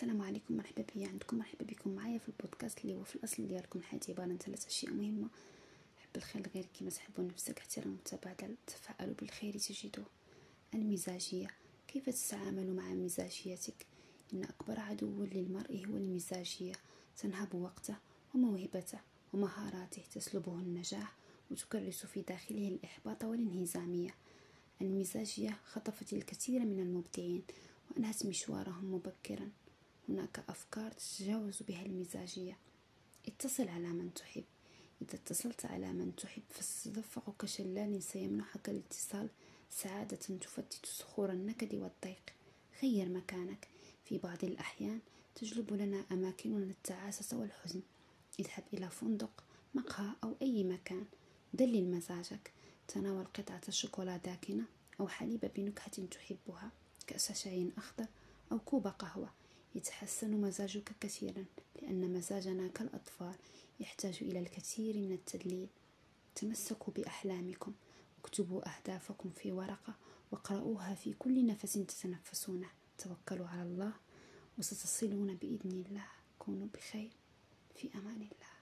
السلام عليكم. مرحبا بيا. عندكم مرحبا بكم معايا في البودكاست اللي هو في الأصل ديالكم الحياة عبارة عن ثلاث أشياء مهمة. حب الخير غير كما تحبوا. نفسك احترام المتبادل تفاءلوا بالخير تجدوه. المزاجية. كيف تتعامل مع مزاجيتك؟ إن أكبر عدو للمرء هو المزاجية. تنهب وقته وموهبته ومهاراته. تسلبه النجاح وتكرس في داخله الإحباط والانهزامية. المزاجية خطفت الكثير من المبدعين وأنهت مشوارهم مبكرا. هناك أفكار تتجاوز بها المزاجية. اتصل على من تحب. إذا اتصلت على من تحب فستدفق شلال سيمنحك الاتصال. سعادة تفتت صخور النكد والضيق. غير مكانك. في بعض الأحيان تجلب لنا أماكننا التعاسة والحزن. اذهب إلى فندق مقهى أو أي مكان. دلل مزاجك. تناول قطعة شوكولا داكنة أو حليب بنكهة تحبها. كأس شاي أخضر أو كوب قهوة. يتحسن مزاجك كثيرا لأن مزاجنا كالأطفال يحتاج إلى الكثير من التدليل. تمسكوا بأحلامكم اكتبوا أهدافكم في ورقة واقرأوها في كل نفس تتنفسونه توكلوا على الله وستصلون بإذن الله. كونوا بخير. في أمان الله.